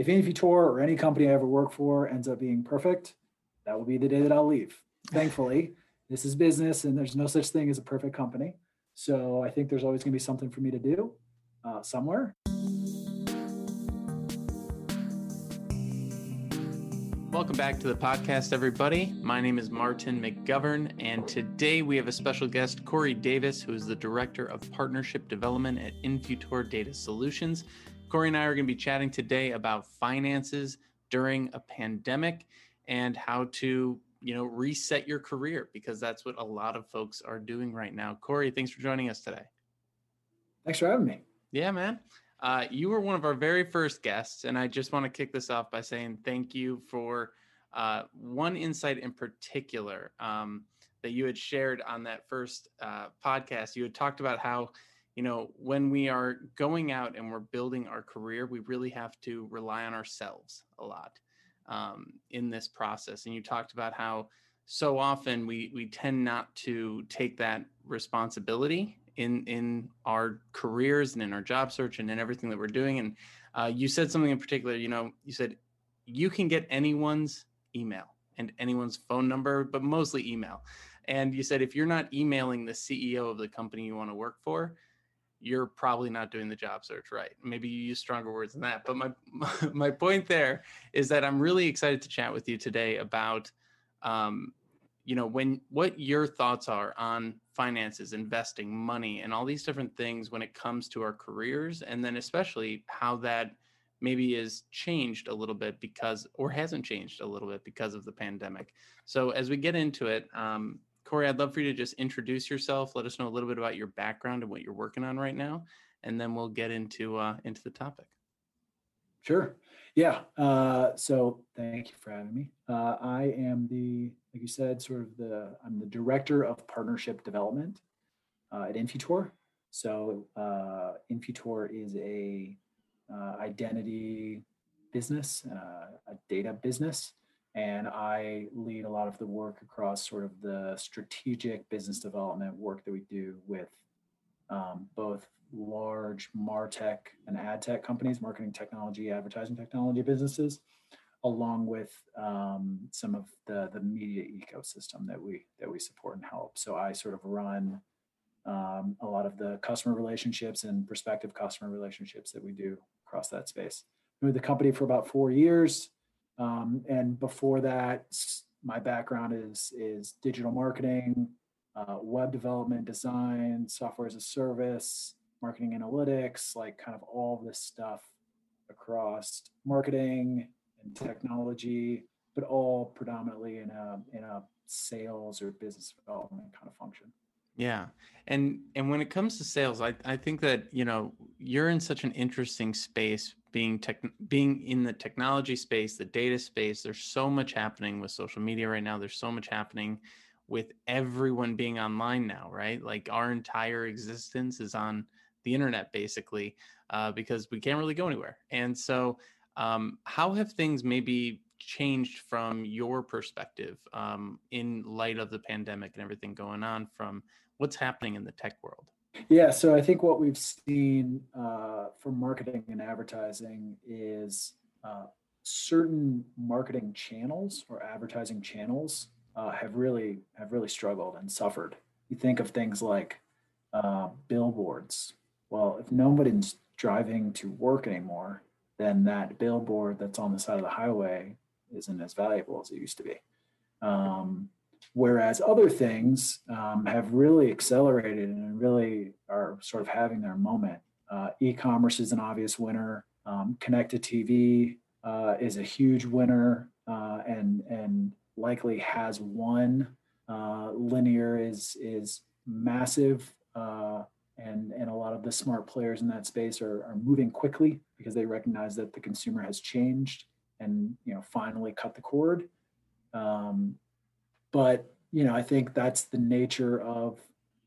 if Infutor or any company I ever work for ends up being perfect, that will be the day that I'll leave. Thankfully, this is business and there's no such thing as a perfect company. So I think there's always going to be something for me to do uh, somewhere. Welcome back to the podcast, everybody. My name is Martin McGovern, and today we have a special guest, Cory Davis, who is the Director of Partnership Development at Infutor Data Solutions. Cory and I are going to be chatting today about finances during a pandemic and how to, you know, reset your career because that's what a lot of folks are doing right now. Cory, thanks for joining us today. Thanks for having me. Yeah, man. Uh, you were one of our very first guests, and I just want to kick this off by saying thank you for uh, one insight in particular um, that you had shared on that first uh, podcast. You had talked about how, you know, when we are going out and we're building our career, we really have to rely on ourselves a lot um, in this process. And you talked about how so often we we tend not to take that responsibility in in our careers and in our job search and in everything that we're doing. And uh, you said something in particular. You know, you said you can get anyone's email and anyone's phone number, but mostly email. And you said if you're not emailing the CEO of the company you want to work for, you're probably not doing the job search right. Maybe you use stronger words than that. But my my point there is that I'm really excited to chat with you today about um, you know when what your thoughts are on finances investing money and all these different things when it comes to our careers and then especially how that maybe is changed a little bit because or hasn't changed a little bit because of the pandemic so as we get into it um, cory i'd love for you to just introduce yourself let us know a little bit about your background and what you're working on right now and then we'll get into uh, into the topic Sure. Yeah. Uh, so thank you for having me. Uh, I am the, like you said, sort of the, I'm the director of partnership development uh, at Infutor. So uh, Infutor is a uh, identity business, uh, a data business, and I lead a lot of the work across sort of the strategic business development work that we do with um, both large martech and ad tech companies marketing technology advertising technology businesses along with um, some of the the media ecosystem that we that we support and help. So i sort of run um, a lot of the customer relationships and prospective customer relationships that we do across that space. Been with the company for about four years um, and before that my background is is digital marketing uh, web development design software as a service marketing analytics, like kind of all this stuff across marketing and technology, but all predominantly in a in a sales or business development kind of function. Yeah. And and when it comes to sales, I, I think that, you know, you're in such an interesting space being tech being in the technology space, the data space. There's so much happening with social media right now. There's so much happening with everyone being online now, right? Like our entire existence is on the internet basically uh, because we can't really go anywhere. And so, um, how have things maybe changed from your perspective um, in light of the pandemic and everything going on from what's happening in the tech world? Yeah, so I think what we've seen uh, for marketing and advertising is uh, certain marketing channels or advertising channels uh, have really have really struggled and suffered. You think of things like uh, billboards well, if nobody's driving to work anymore, then that billboard that's on the side of the highway isn't as valuable as it used to be. Um, whereas other things um, have really accelerated and really are sort of having their moment. Uh, e-commerce is an obvious winner. Um, connected TV uh, is a huge winner uh, and and likely has won. Uh, linear is is massive uh, and and a lot of the smart players in that space are, are moving quickly because they recognize that the consumer has changed and you know finally cut the cord um, but you know i think that's the nature of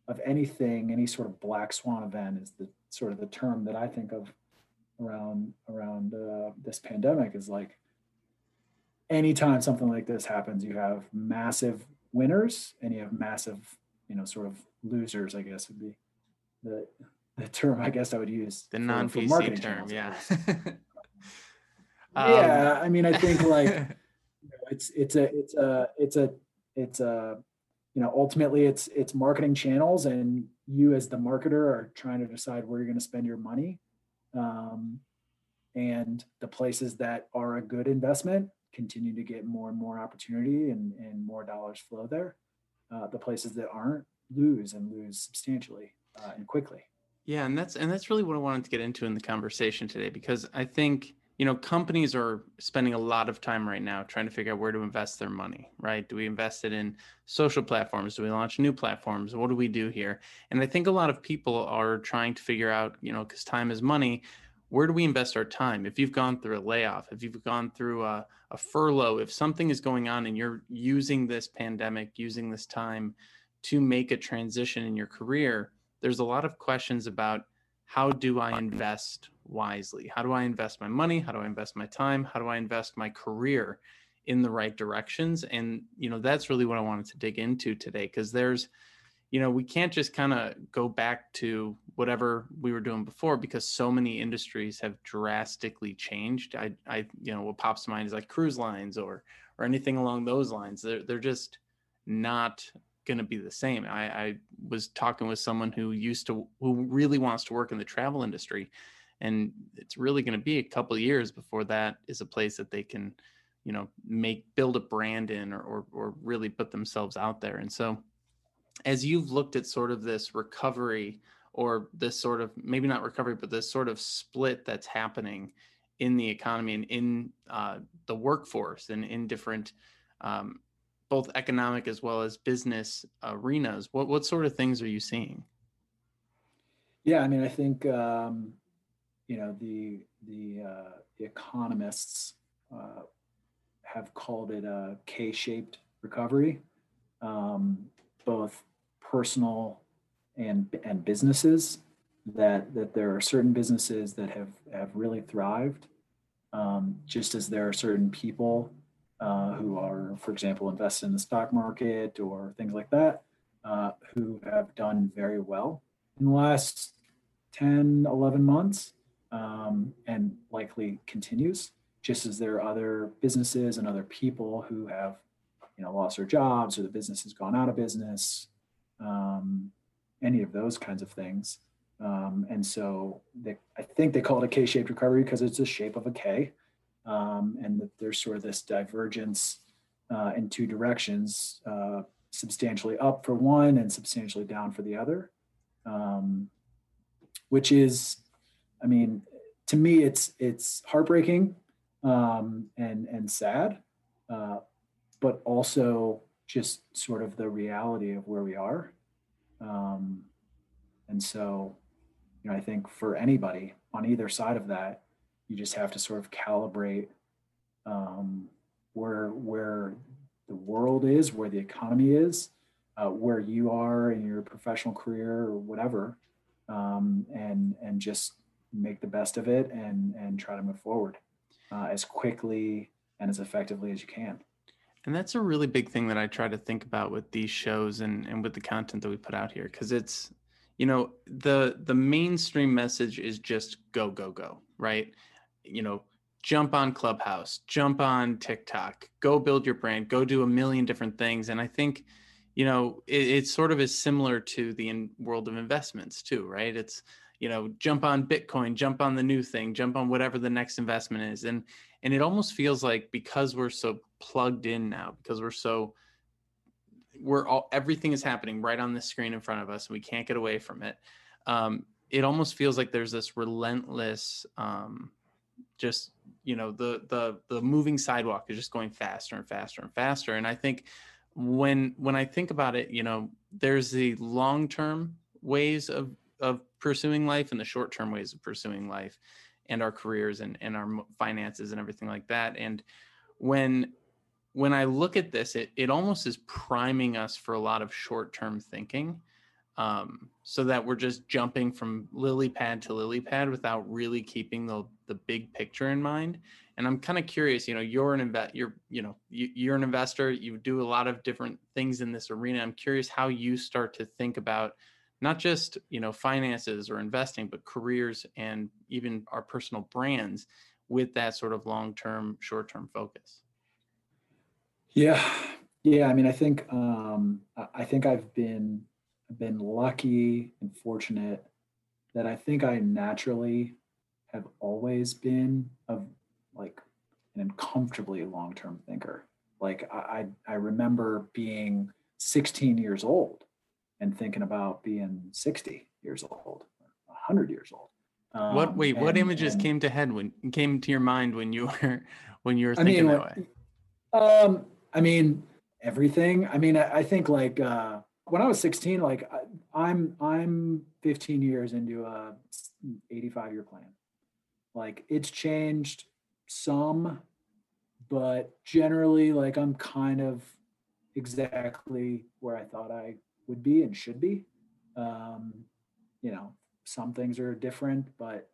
of anything any sort of black swan event is the sort of the term that i think of around around uh, this pandemic is like anytime something like this happens you have massive winners and you have massive you know sort of losers i guess would be the the term I guess I would use the non PC term, yeah. Um, yeah, I mean, I think like you know, it's it's a it's a it's a it's a you know ultimately it's it's marketing channels, and you as the marketer are trying to decide where you're going to spend your money, um, and the places that are a good investment continue to get more and more opportunity and and more dollars flow there. Uh, the places that aren't lose and lose substantially uh, and quickly. Yeah, and that's and that's really what I wanted to get into in the conversation today because I think you know companies are spending a lot of time right now trying to figure out where to invest their money right? Do we invest it in social platforms? Do we launch new platforms? What do we do here? And i think a lot of people are trying to figure out you know because time is money where do we invest our time? If you've gone through a layoff if you've gone through a, a furlough if something is going on and you're using this pandemic using this time to make a transition in your career there's a lot of questions about how do I invest wisely? How do I invest my money? How do I invest my time? How do I invest my career in the right directions? And, you know, that's really what I wanted to dig into today because there's, you know, we can't just kind of go back to whatever we were doing before because so many industries have drastically changed. I, I, you know, what pops to mind is like cruise lines or, or anything along those lines. They're, they're just not going to be the same. I, I was talking with someone who used to, who really wants to work in the travel industry, and it's really going to be a couple years before that is a place that they can, you know, make build a brand in or, or or really put themselves out there. And so, as you've looked at sort of this recovery or this sort of maybe not recovery, but this sort of split that's happening in the economy and in uh, the workforce and in different um, both economic as well as business arenas. What what sort of things are you seeing? Yeah, I mean, I think um, you know the the, uh, the economists uh, have called it a K-shaped recovery, um, both personal and and businesses. That that there are certain businesses that have have really thrived, um, just as there are certain people uh, who are, for example, invested in the stock market or things like that, uh, who have done very well in the last 10, 11 months um, and likely continues, just as there are other businesses and other people who have you know, lost their jobs or the business has gone out of business, um, any of those kinds of things. Um, and so they, I think they call it a K-shaped recovery because it's the shape of a K um, and that there's sort of this divergence uh, in two directions, uh, substantially up for one and substantially down for the other, um, which is, I mean, to me, it's it's heartbreaking um, and and sad, uh, but also just sort of the reality of where we are. Um, and so, you know, I think for anybody on either side of that, you just have to sort of calibrate um, where where the world is, where the economy is, uh, where you are in your professional career or whatever, um, and and just make the best of it and and try to move forward uh, as quickly and as effectively as you can. And that's a really big thing that I try to think about with these shows and, and with the content that we put out here. Cause it's, you know, the the mainstream message is just go, go, go, right? You know, jump on Clubhouse, jump on TikTok, go build your brand, go do a million different things. And I think, you know, it, it sort of is similar to the in world of investments too, right? It's, you know, jump on Bitcoin, jump on the new thing, jump on whatever the next investment is. And and it almost feels like because we're so plugged in now, because we're so we're all everything is happening right on the screen in front of us, and we can't get away from it. Um, it almost feels like there's this relentless um, just you know the the the moving sidewalk is just going faster and faster and faster. And i think when when i think about it you know there's the long term ways of of pursuing life and the short term ways of pursuing life and our careers and and our finances and everything like that. And when when i look at this it it almost is priming us for a lot of short term thinking um, so that we're just jumping from lily pad to lily pad without really keeping the the big picture in mind. And I'm kind of curious, you know, you're an invest, you're you know, you, you're an investor. You do a lot of different things in this arena. I'm curious how you start to think about not just you know finances or investing, but careers and even our personal brands with that sort of long-term, short-term focus? Yeah, yeah. I mean, I think um, I think I've been been lucky and fortunate that I think I naturally have always been a like an uncomfortably long-term thinker. Like I I remember being 16 years old and thinking about being 60 years old, 100 years old. Um, what wait? And, what images and, came to head when came to your mind when you were when you were thinking I mean, that way? Um, I mean everything. I mean, I, I think like uh, when I was 16, like I, I'm I'm 15 years into a 85 year plan. Like it's changed some, but generally, like I'm kind of exactly where I thought I would be and should be. Um, you know, some things are different, but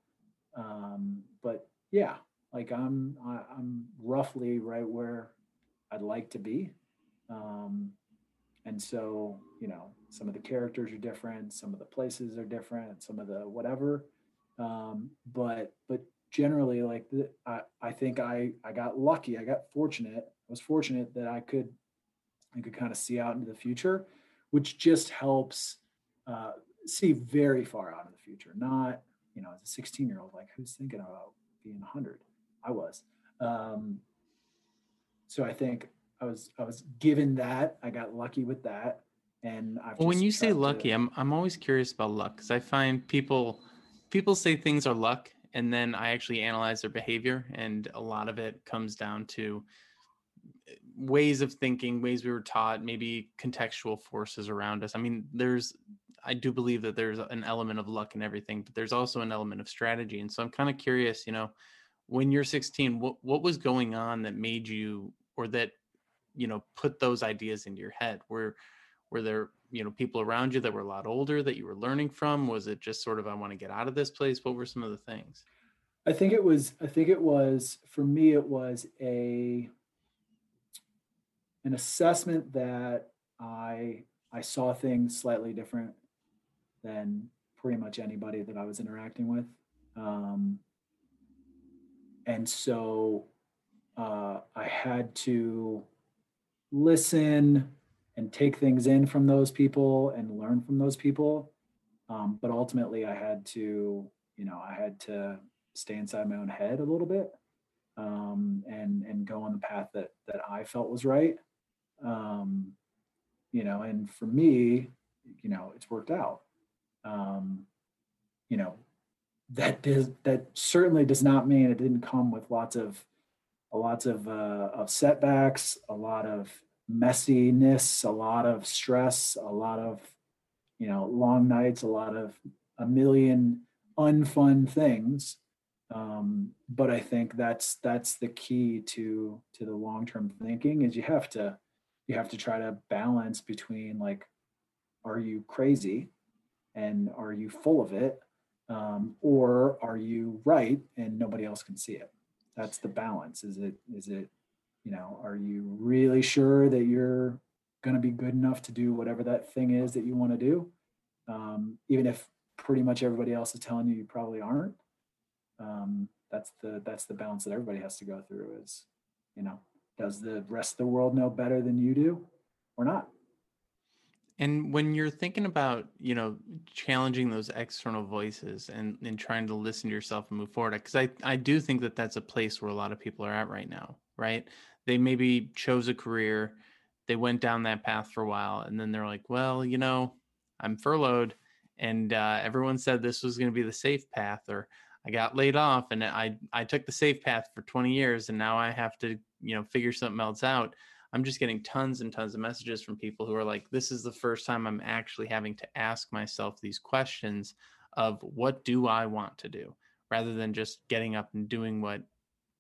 um, but yeah, like I'm I, I'm roughly right where I'd like to be. Um, and so, you know, some of the characters are different, some of the places are different, some of the whatever. Um, but but generally, like the, I I think I I got lucky. I got fortunate. I was fortunate that I could I could kind of see out into the future, which just helps uh, see very far out in the future. Not you know, as a 16 year old, like who's thinking about being 100? I was. Um, so I think I was I was given that. I got lucky with that. And I've well, when you say lucky, to... I'm I'm always curious about luck because I find people people say things are luck, and then I actually analyze their behavior, and a lot of it comes down to eh, ways of thinking, ways we were taught, maybe contextual forces around us. I mean, there's I do believe that there's an element of luck in everything, but there's also an element of strategy. And so I'm kind of curious, you know, when you're 16, what what was going on that made you or that you know put those ideas into your head were were there you know people around you that were a lot older that you were learning from? Was it just sort of i want to get out of this place what were some of the things? I think it was i think it was for me it was a an assessment that i i saw things slightly different than pretty much anybody that i was interacting with. Um, and so uh, i had to listen and take things in from those people and learn from those people. Um, but ultimately, I had to, you know, I had to stay inside my own head a little bit um, and and go on the path that that I felt was right. Um, you know, and for me, you know, it's worked out. Um, you know, that does that certainly does not mean it didn't come with lots of a lots of uh, of setbacks, a lot of messiness, a lot of stress, a lot of you know long nights, a lot of a million unfun things. Um, but I think that's that's the key to to the long term thinking is you have to you have to try to balance between like are you crazy and are you full of it um, or are you right and nobody else can see it that's the balance is it is it you know are you really sure that you're going to be good enough to do whatever that thing is that you want to do um, even if pretty much everybody else is telling you you probably aren't um, that's the that's the balance that everybody has to go through is you know does the rest of the world know better than you do or not and when you're thinking about, you know, challenging those external voices and, and trying to listen to yourself and move forward, because I, I do think that that's a place where a lot of people are at right now, right? They maybe chose a career, they went down that path for a while, and then they're like, well, you know, I'm furloughed, and uh, everyone said this was going to be the safe path, or I got laid off, and I I took the safe path for 20 years, and now I have to, you know, figure something else out. I'm just getting tons and tons of messages from people who are like, this is the first time I'm actually having to ask myself these questions of what do I want to do? Rather than just getting up and doing what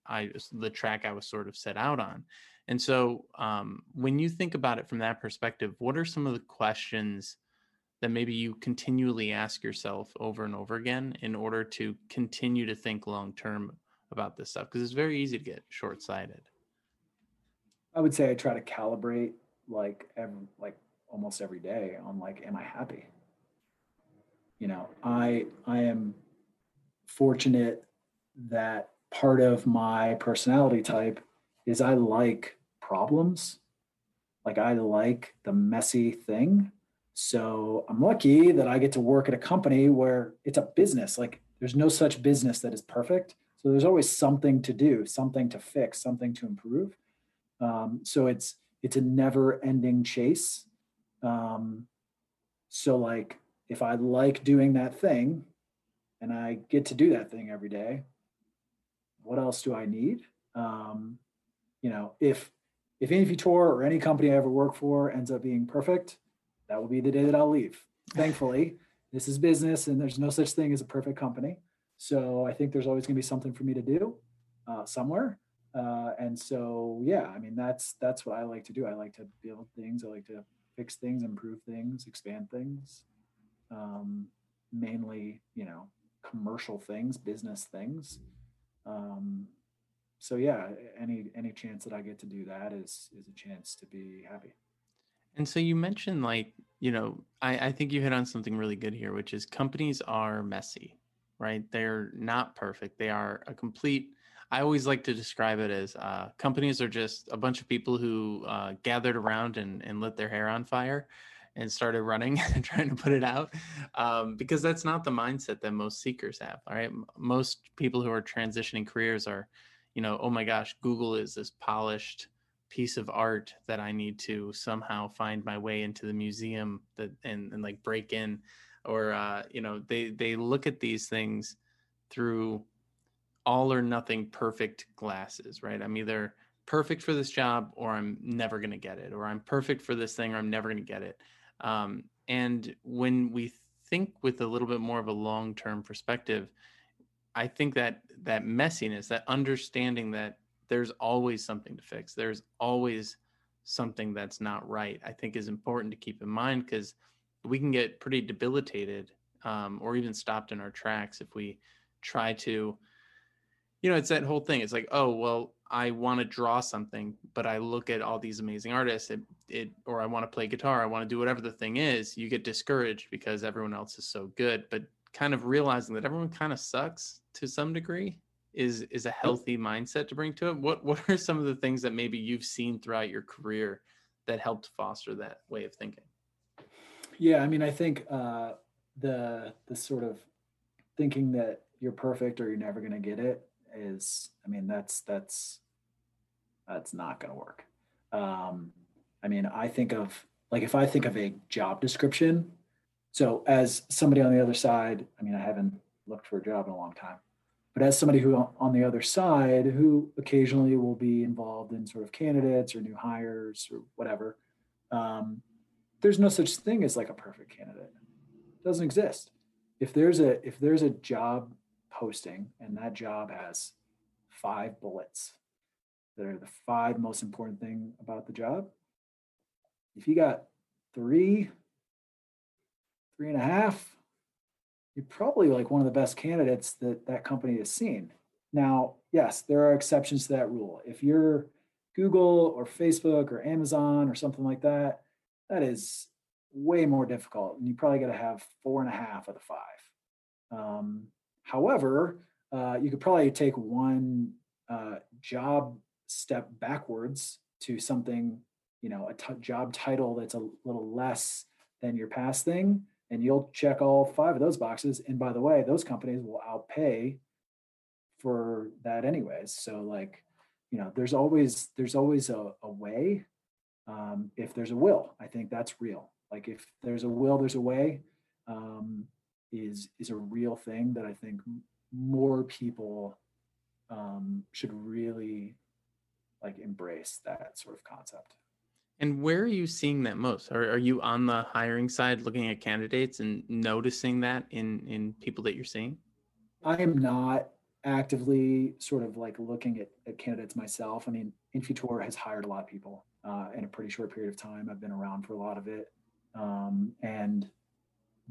I, the track I was sort of set out on. And so um, when you think about it from that perspective, what are some of the questions that maybe you continually ask yourself over and over again in order to continue to think long term about this stuff? Because it's very easy to get short sighted. I would say I try to calibrate like every, like almost every day on like, am I happy? You know, I I am fortunate that part of my personality type is I like problems. Like I like the messy thing. So I'm lucky that I get to work at a company where it's a business. Like there's no such business that is perfect. So there's always something to do, something to fix, something to improve. Um, so it's it's a never-ending chase. Um, so like if I like doing that thing and I get to do that thing every day, what else do I need? Um, you know, if if Infutor or any company I ever work for ends up being perfect, that will be the day that I'll leave. Thankfully, this is business and there's no such thing as a perfect company. So I think there's always going to be something for me to do uh, somewhere. Uh, and so, yeah, I mean, that's that's what I like to do. I like to build things. I like to fix things, improve things, expand things. Um, mainly, you know, commercial things, business things. Um, so yeah, any any chance that I get to do that is is a chance to be happy. And so you mentioned like, you know, I, I think you hit on something really good here, which is companies are messy, right? They're not perfect. They are a complete I always like to describe it as uh, companies are just a bunch of people who uh, gathered around and, and lit their hair on fire and started running and trying to put it out um, because that's not the mindset that most seekers have. All right. Most people who are transitioning careers are, you know, oh my gosh, Google is this polished piece of art that I need to somehow find my way into the museum that and, and like break in or uh, you know they they look at these things through all or nothing perfect glasses right i'm either perfect for this job or i'm never going to get it or i'm perfect for this thing or i'm never going to get it um, and when we think with a little bit more of a long term perspective i think that that messiness that understanding that there's always something to fix. There's always something that's not right. I think is important to keep in mind because we can get pretty debilitated um, or even stopped in our tracks if we try to. You know, it's that whole thing. It's like, oh well, I want to draw something, but I look at all these amazing artists. It, it or I want to play guitar. I want to do whatever the thing is. You get discouraged because everyone else is so good. But kind of realizing that everyone kind of sucks to some degree is is a healthy mindset to bring to it what what are some of the things that maybe you've seen throughout your career that helped foster that way of thinking yeah i mean i think uh the the sort of thinking that you're perfect or you're never going to get it is i mean that's that's that's not going to work. Um i mean i think of like if i think of a job description so as somebody on the other side i mean i haven't looked for a job in a long time but as somebody who on the other side who occasionally will be involved in sort of candidates or new hires or whatever um, there's no such thing as like a perfect candidate. It doesn't exist. If there's a if there's a job posting and that job has five bullets that are the five most important thing about the job if you got three three and a half you're probably like one of the best candidates that that company has seen. Now, yes, there are exceptions to that rule. If you're Google or Facebook or Amazon or something like that, that is way more difficult. And you probably got to have four and a half of the five. Um, however, uh, you could probably take one uh, job step backwards to something, you know, a t- job title that's a little less than your past thing and you'll check all five of those boxes. And by the way, those companies will outpay for that anyways. So like, you know, there's always there's always a, a way. Um, if there's a will, I think that's real. Like if there's a will, there's a way. Um, is is a real thing that I think more people um, should really like embrace that sort of concept. And where are you seeing that most? Are, are you on the hiring side looking at candidates and noticing that in in people that you're seeing? I am not actively sort of like looking at, at candidates myself. I mean, Infutor has hired a lot of people uh, in a pretty short period of time. I've been around for a lot of it. Um, and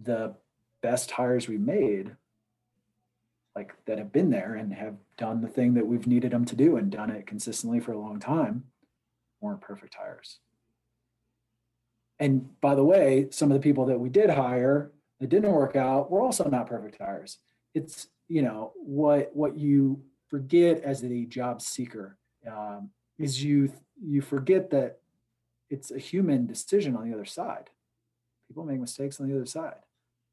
the best hires we made, like that have been there and have done the thing that we've needed them to do and done it consistently for a long time, weren't perfect hires and by the way, some of the people that we did hire that didn't work out were also not perfect hires. It's you know what what you forget as a job seeker um, is you you forget that it's a human decision on the other side. People make mistakes on the other side.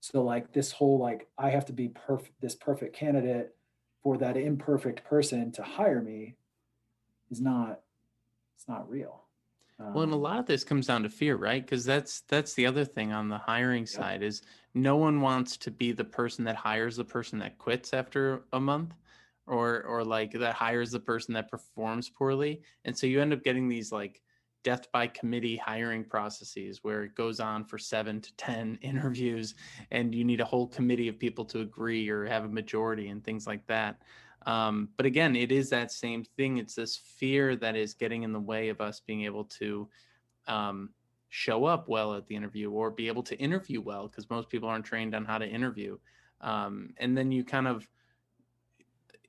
So like this whole like I have to be perfect this perfect candidate for that imperfect person to hire me is not it's not real. Well, and a Um, lot of this comes down to fear, right? Because that's that's the other thing on the hiring side is no one wants to be the person that hires the person that quits after a month, or or like that hires the person that performs poorly, and so you end up getting these like death by committee hiring processes where it goes on for seven to ten interviews, and you need a whole committee of people to agree or have a majority and things like that. Um, but again, it is that same thing. It's this fear that is getting in the way of us being able to um, show up well at the interview or be able to interview well because most people aren't trained on how to interview. Um, and then you kind of,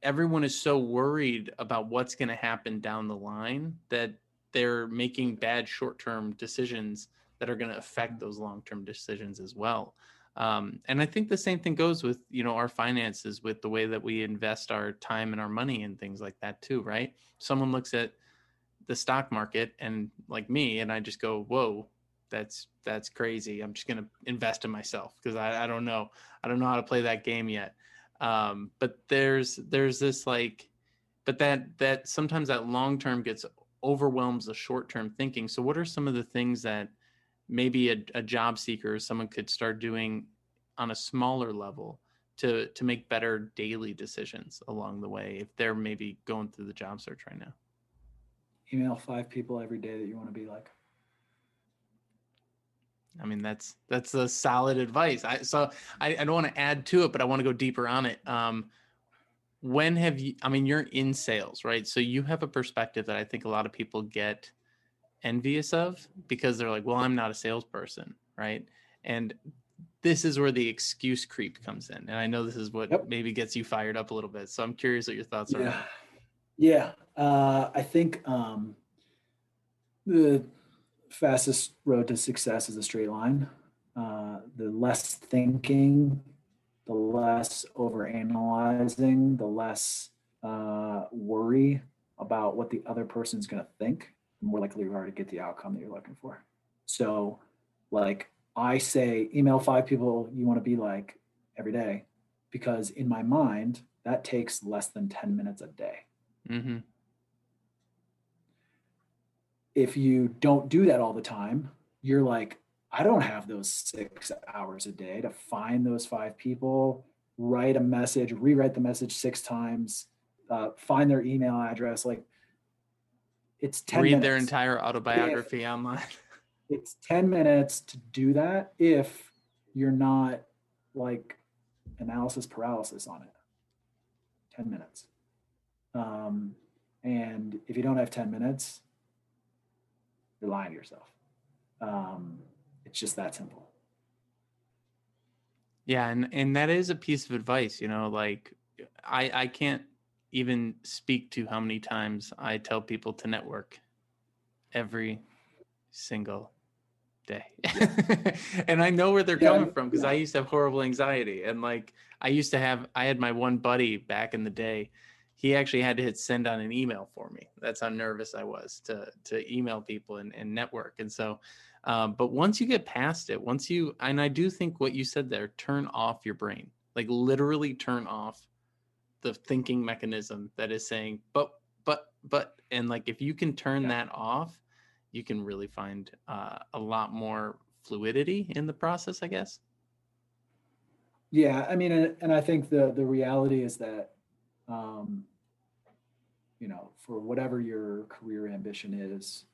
everyone is so worried about what's going to happen down the line that they're making bad short term decisions that are going to affect those long term decisions as well. Um, and I think the same thing goes with you know our finances, with the way that we invest our time and our money and things like that too, right? Someone looks at the stock market and like me, and I just go, "Whoa, that's that's crazy." I'm just gonna invest in myself because I, I don't know, I don't know how to play that game yet. Um, but there's there's this like, but that that sometimes that long term gets overwhelms the short term thinking. So what are some of the things that maybe a, a job seeker someone could start doing on a smaller level to to make better daily decisions along the way if they're maybe going through the job search right now email five people every day that you want to be like. i mean that's that's a solid advice i so i, I don't want to add to it but i want to go deeper on it um when have you i mean you're in sales right so you have a perspective that i think a lot of people get envious of because they're like well i'm not a salesperson right and this is where the excuse creep comes in and i know this is what Yep. maybe gets you fired up a little bit so i'm curious what your thoughts are Yeah. that. Yeah. Uh, I think um, the fastest road to success is a straight line. Uh, the less thinking, the less over analyzing, the less uh, worry about what the other person's going to think, the more likely you are to get the outcome that you're looking for. So, like I say, email five people you want to be like every day, because in my mind, that takes less than 10 minutes a day. mm-hmm. if you don't do that all the time, you're like, I don't have those six hours a day to find those five people, write a message, rewrite the message six times, uh, find their email address. Like it's 10 read minutes. their entire autobiography online it's 10 minutes to do that if you're not like analysis paralysis on it 10 minutes um, and if you don't have 10 minutes you're lying to yourself um, it's just that simple Yeah, and and that is a piece of advice, you know, like I I can't even speak to how many times I tell people to network every single day. and I know where they're Yeah, coming from because I used to have horrible anxiety and like I used to have I had my one buddy back in the day. He actually had to hit send on an email for me. That's how nervous I was to to email people and, and network. And so um, but once you get past it, once you, and I do think what you said there, turn off your brain, like literally turn off the thinking mechanism that is saying, but, but, but, and like if you can turn Yeah. that off, you can really find uh, a lot more fluidity in the process, I guess. yeah i mean and, and i think the the reality is that um, you know for whatever your career ambition is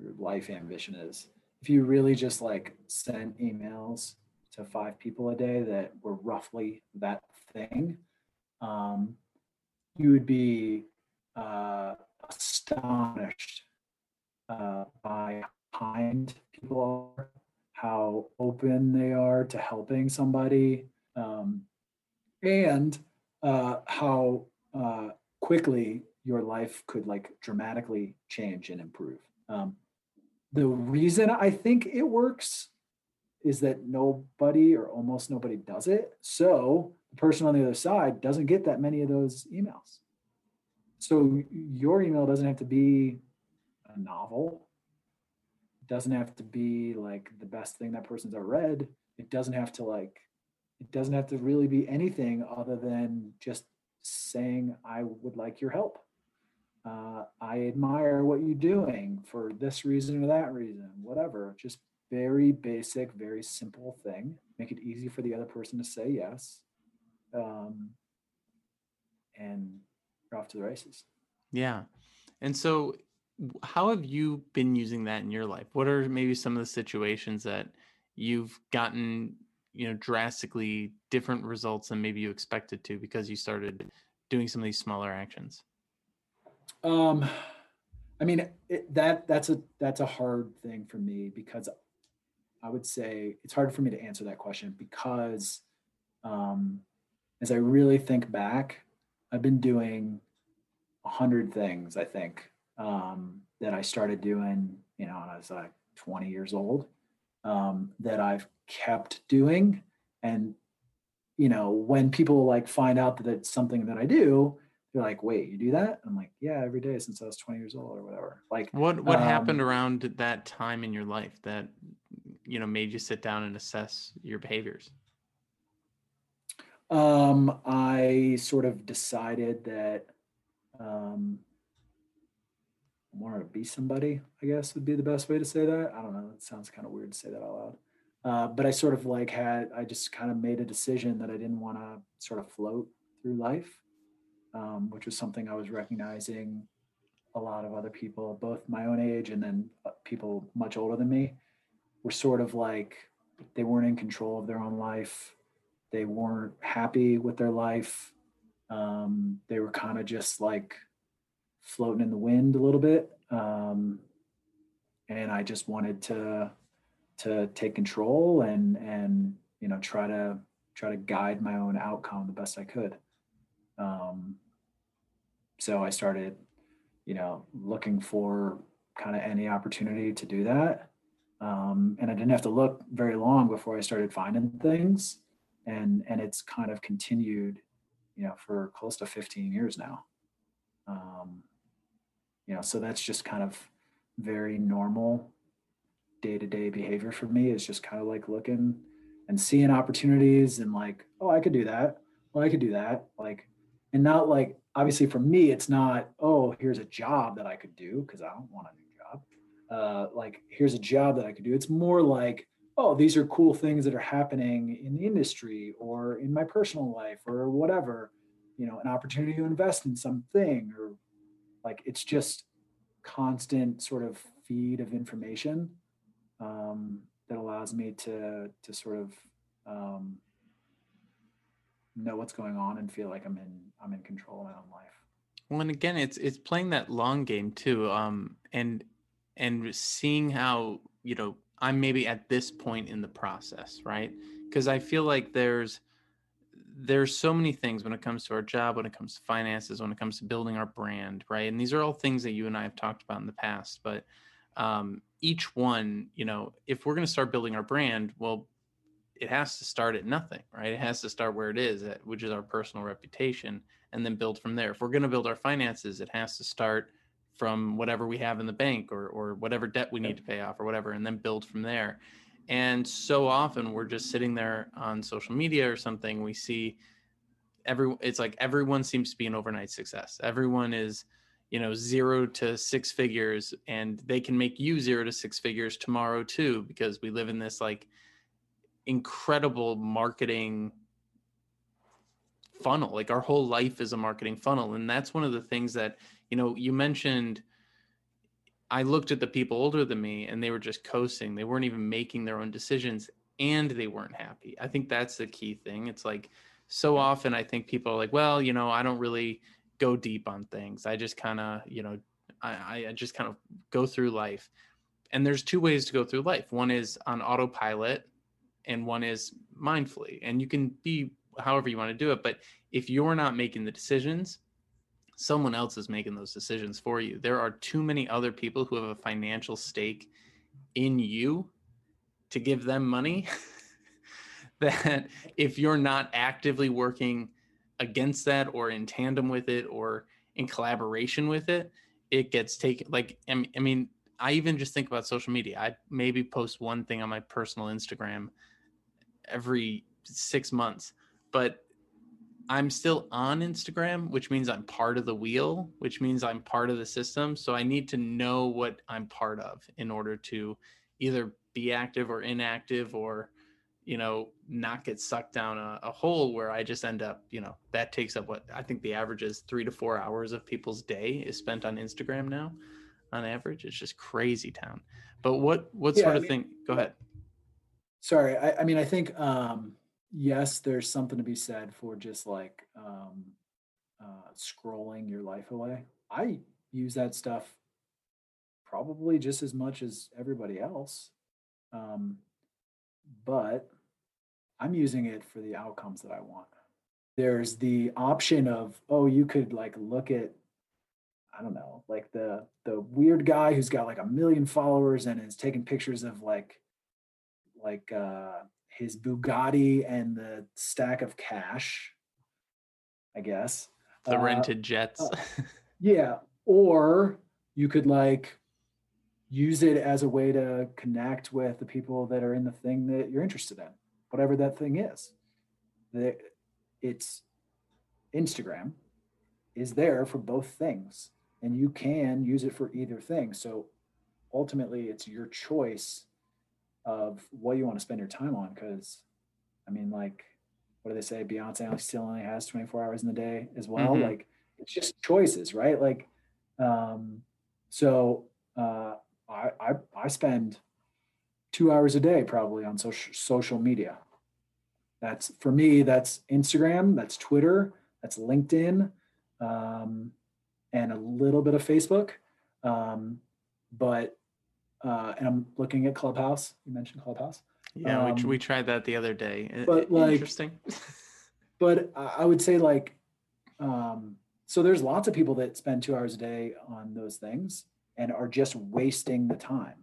your life ambition is if you really just like sent emails to five people a day that were roughly that thing um, you would be uh, astonished uh, by how kind people are how open they are to helping somebody um, and uh, how uh, quickly your life could like dramatically change and improve. Um, the reason I think it works is that nobody or almost nobody does it. So the person on the other side doesn't get that many of those emails. so your email doesn't have to be a novel. It doesn't have to be like the best thing that person's ever read. It doesn't have to like, it doesn't have to really be anything other than just saying, I would like your help. Uh, I admire what you're doing for this reason or that reason, whatever. Just very basic, very simple thing. Make it easy for the other person to say yes. Um, and you're off to the races. Yeah. And so, how have you been using that in your life? What are maybe some of the situations that you've gotten, you know, drastically different results than maybe you expected to because you started doing some of these smaller actions? Um, I mean, it, that that's a that's a hard thing for me because I would say it's hard for me to answer that question because um, as I really think back, I've been doing a hundred things. I think um, that I started doing, you know, when I was like 20 years old, um, that I've kept doing, and you know, when people like find out that it's something that I do, they're like, "Wait, you do that?" I'm like, "Yeah, every day since I was 20 years old or whatever." Like, what what um, happened around that time in your life that you know made you sit down and assess your behaviors? Um, I sort of decided that um, I wanted to be somebody. I guess would be the best way to say that. I don't know. It sounds kind of weird to say that out loud. Uh, but I sort of like had I just kind of made a decision that I didn't want to sort of float through life, um, which was something I was recognizing a lot of other people, both my own age and then uh, people much older than me, were sort of like they weren't in control of their own life. They weren't happy with their life. Um, they were kind of just like floating in the wind a little bit. Um, and I just wanted to to take control and and you know try to try to guide my own outcome the best I could. Um, so I started, you know, looking for kind of any opportunity to do that. Um, and I didn't have to look very long before I started finding things, and and it's kind of continued, you know, for close to 15 years now. Um, you know, so that's just kind of very normal day-to-day behavior for me is just kind of like looking and seeing opportunities and like, oh, I could do that. Well, I could do that. Like, and not like obviously for me, it's not, oh, here's a job that I could do because I don't want a new job. uh, like here's a job that I could do. It's more like, oh, these are cool things that are happening in the industry or in my personal life or whatever, you know, an opportunity to invest in something or like it's just constant sort of feed of information um, that allows me to to sort of um, know what's going on and feel like I'm in I'm in control of my own life. Well, and again, it's it's playing that long game too. Um, and and seeing how you know i'm maybe at this point in the process right because i feel like there's there's so many things when it comes to our job when it comes to finances when it comes to building our brand right and these are all things that you and i have talked about in the past but um, each one you know if we're going to start building our brand well it has to start at nothing right? It has to start where it is at, which is our personal reputation and then build from there. If we're going to build our finances it has to start from whatever we have in the bank or or whatever debt we need to pay off or whatever and then build from there. And so often we're just sitting there on social media or something we see every it's like everyone seems to be an overnight success. Everyone is you know zero to six figures and they can make you zero to six figures tomorrow too because we live in this like incredible marketing funnel like our whole life is a marketing funnel and that's one of the things that you know, you mentioned I looked at the people older than me and they were just coasting. They weren't even making their own decisions and they weren't happy. I think that's the key thing. It's like so often I think people are like, well, you know, I don't really go deep on things. I just kind of, you know, I, I just kind of go through life. And there's two ways to go through life. One is on autopilot and one is mindfully. And you can be however you want to do it. But if you're not making the decisions, someone else is making those decisions for you. There are too many other people who have a financial stake in you to give them money that if you're not actively working against that or in tandem with it or in collaboration with it, it gets taken. Like, I mean, I even just think about social media. I maybe post one thing on my personal Instagram every six months, but I'm still on Instagram, which means I'm part of the wheel, which means I'm part of the system. So I need to know what I'm part of in order to either be active or inactive or, you know, not get sucked down a, a hole where I just end up, you know, that takes up what I think the average is three to four hours of people's day is spent on Instagram now on average. It's just crazy town. But what, what yeah, sort I of mean, thing? Go ahead. Sorry. I, I mean, I think, um, yes, there's something to be said for just like um, uh, scrolling your life away. I use that stuff probably just as much as everybody else. Um, but I'm using it for the outcomes that I want. There's the option of, oh, you could like look at, I don't know, like the the weird guy who's got like a million followers and is taking pictures of like like uh his Bugatti and the stack of cash, I guess. The uh, rented jets. uh, yeah. Or you could like use it as a way to connect with the people that are in the thing that you're interested in, whatever that thing is. The, it's Instagram is there for both things, and you can use it for either thing. So ultimately, it's your choice of what you want to spend your time on. Because, I mean, like, what do they say? Beyonce still only has 24 hours in the day as well. Mm-hmm. Like, it's just choices, right? Like, um, so uh, I, I I spend two hours a day probably on social social media. That's for me. That's Instagram. That's Twitter. That's LinkedIn, um, and a little bit of Facebook. Um, but uh, and I'm looking at Clubhouse. You mentioned Clubhouse. Yeah, um, we, we tried that the other day. But like, interesting. but I would say like, um, so there's lots of people that spend two hours a day on those things and are just wasting the time.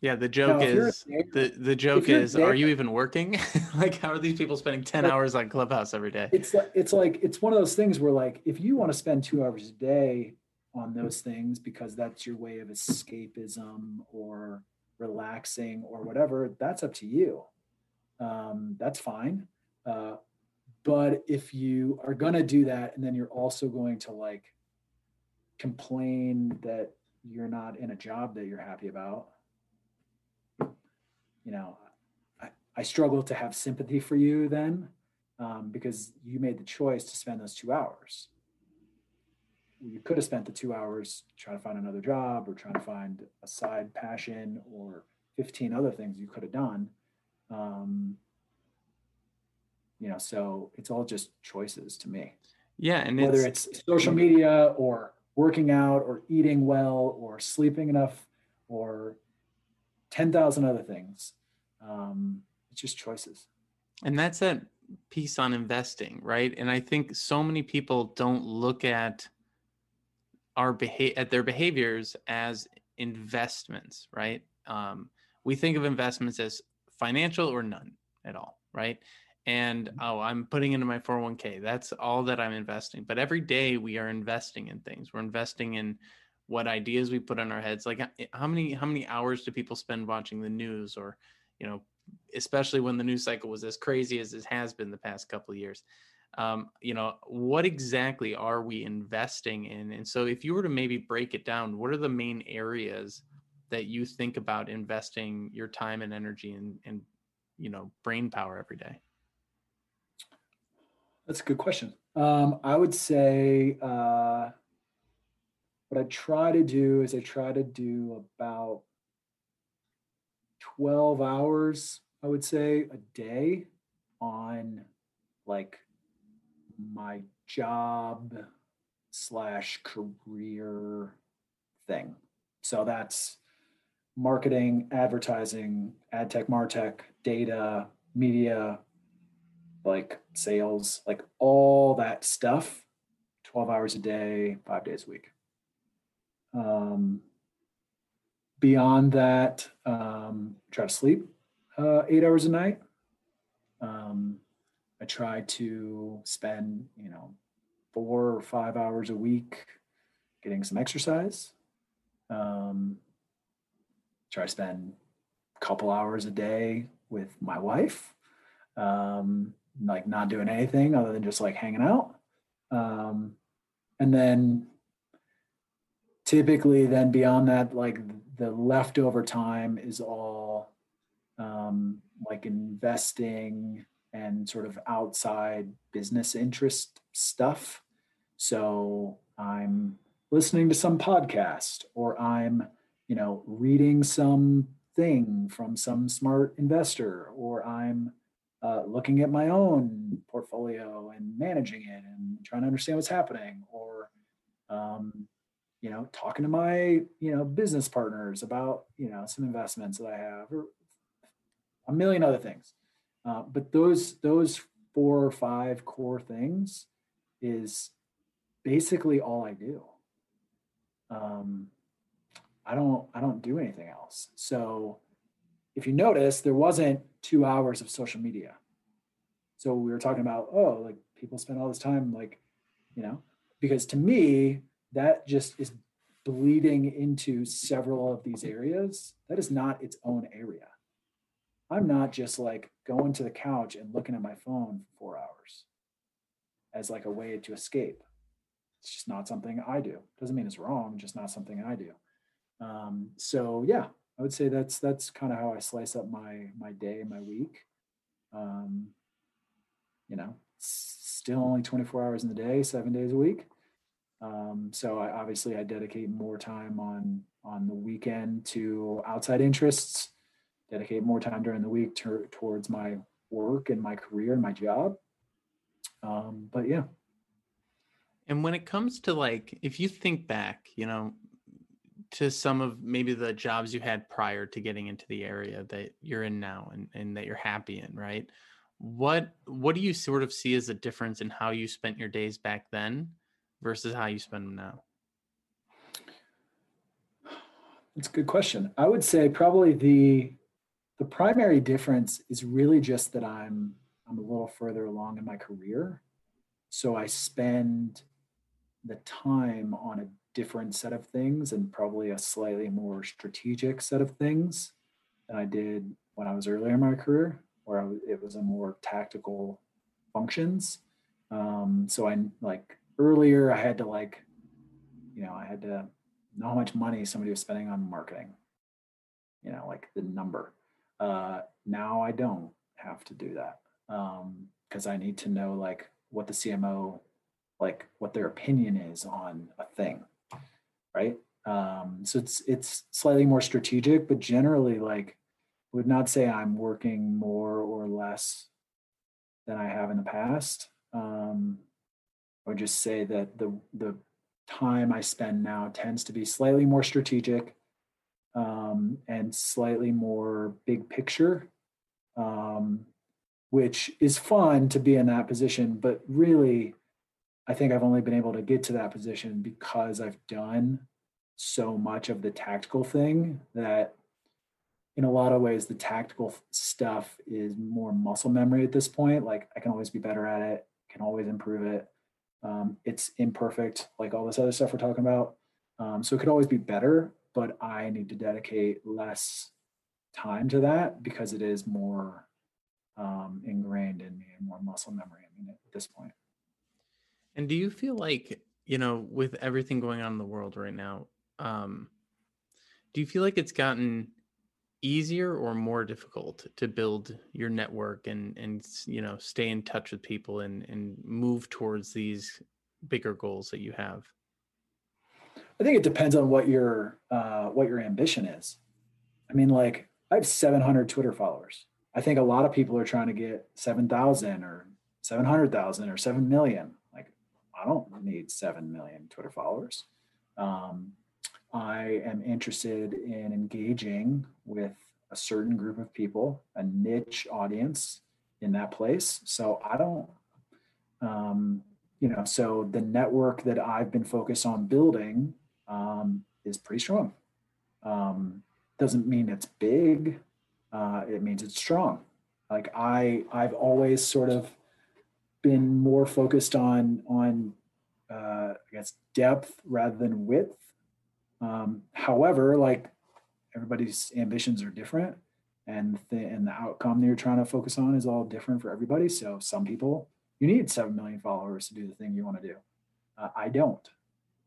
Yeah, the joke now, is there, the the joke is, there, are you even working? like, how are these people spending ten hours on Clubhouse every day? It's it's like it's one of those things where like if you want to spend two hours a day on those things because that's your way of escapism or relaxing or whatever, that's up to you. Um, that's fine. Uh, but if you are going to do that and then you're also going to like complain that you're not in a job that you're happy about, you know, I, I struggle to have sympathy for you then um, because you made the choice to spend those two hours you could have spent the two hours trying to find another job or trying to find a side passion or 15 other things you could have done. Um, you know so it's all just choices to me. Yeah and whether it's, it's social media or working out or eating well or sleeping enough or 10,000 other things um, it's just choices. And that's that piece on investing right? And i think so many people don't look at our behavior at their behaviors as investments, right? Um, we think of investments as financial or none at all, right? And mm-hmm. oh, I'm putting into my 401k. That's all that I'm investing. But every day we are investing in things. We're investing in what ideas we put in our heads. Like how many how many hours do people spend watching the news or, you know, especially when the news cycle was as crazy as it has been the past couple of years um, you know what exactly are we investing in? And so if you were to maybe break it down what are the main areas that you think about investing your time and energy and and you know brain power every day? That's a good question. Um, i would say uh, what i try to do is i try to do about 12 hours i would say a day on like my job slash career thing. So that's marketing, advertising, ad tech, martech, data, media, like sales, like all that stuff, 12 hours a day, five days a week. Um, beyond that, um, try to sleep uh, eight hours a night. Um, I try to spend, you know, four or five hours a week getting some exercise. Um, try to spend a couple hours a day with my wife, um, like not doing anything other than just like hanging out. Um, and then typically then beyond that, like the leftover time is all um, like investing and sort of outside business interest stuff. So I'm listening to some podcast or I'm, you know, reading some thing from some smart investor or I'm uh, looking at my own portfolio and managing it and trying to understand what's happening or um, you know talking to my you know business partners about you know some investments that i have or a million other things uh, but those those four or five core things is basically all i do um, i don't i don't do anything else so if you notice there wasn't two hours of social media so we were talking about oh like people spend all this time like you know because to me that just is bleeding into several of these areas. That is not its own area. I'm not just like going to the couch and looking at my phone for four hours as like a way to escape. It's just not something I do. Doesn't mean it's wrong, just not something I do. Um, so yeah, I would say that's that's kind of how I slice up my my day, my week. Um, you know, still only 24 hours in the day, seven days a week. Um, so I obviously I dedicate more time on on the weekend to outside interests, dedicate more time during the week to, towards my work and my career and my job. Um, but yeah. And when it comes to like, if you think back, you know, to some of maybe the jobs you had prior to getting into the area that you're in now and, and that you're happy in, right? What what do you sort of see as a difference in how you spent your days back then versus how you spend them now? That's a good question. I would say probably the the primary difference is really just that I'm I'm a little further along in my career. So I spend the time on a different set of things and probably a slightly more strategic set of things than I did when I was earlier in my career, where it was a more tactical functions. Um, so I like earlier I had to like, you know, I had to know how much money somebody was spending on marketing, you know, like the number. Uh, now I don't have to do that because um, I need to know like what the CMO, like what their opinion is on a thing, right? Um, so it's it's slightly more strategic, but generally like would not say I'm working more or less than I have in the past. Um, I would just say that the the time I spend now tends to be slightly more strategic um, and slightly more big picture, um, which is fun to be in that position. But really, I think I've only been able to get to that position because I've done so much of the tactical thing that in a lot of ways the tactical stuff is more muscle memory at this point like i can always be better at it can always improve it um, it's imperfect, like all this other stuff we're talking about. Um, so it could always be better, but I need to dedicate less time to that because it is more um, ingrained in me and more muscle memory. I mean, at this point. And do you feel like, you know, with everything going on in the world right now, um, do you feel like it's gotten easier or more difficult to build your network and and you know stay in touch with people and and move towards these bigger goals that you have i think it depends on what your uh, what your ambition is. I mean like i have 700 twitter followers. I think a lot of people are trying to get 7000 or 700000 or 7 million. Like i don't need 7 million twitter followers. Um, I am interested in engaging with a certain group of people, a niche audience in that place. So I don't, um, you know, so the network that I've been focused on building um, is pretty strong. Um, doesn't mean it's big. Uh, it means it's strong. Like I, I've always sort of been more focused on on uh, I guess depth rather than width. Um, however, like everybody's ambitions are different, and the and the outcome that you're trying to focus on is all different for everybody. So some people you need seven million followers to do the thing you want to do. Uh, I don't.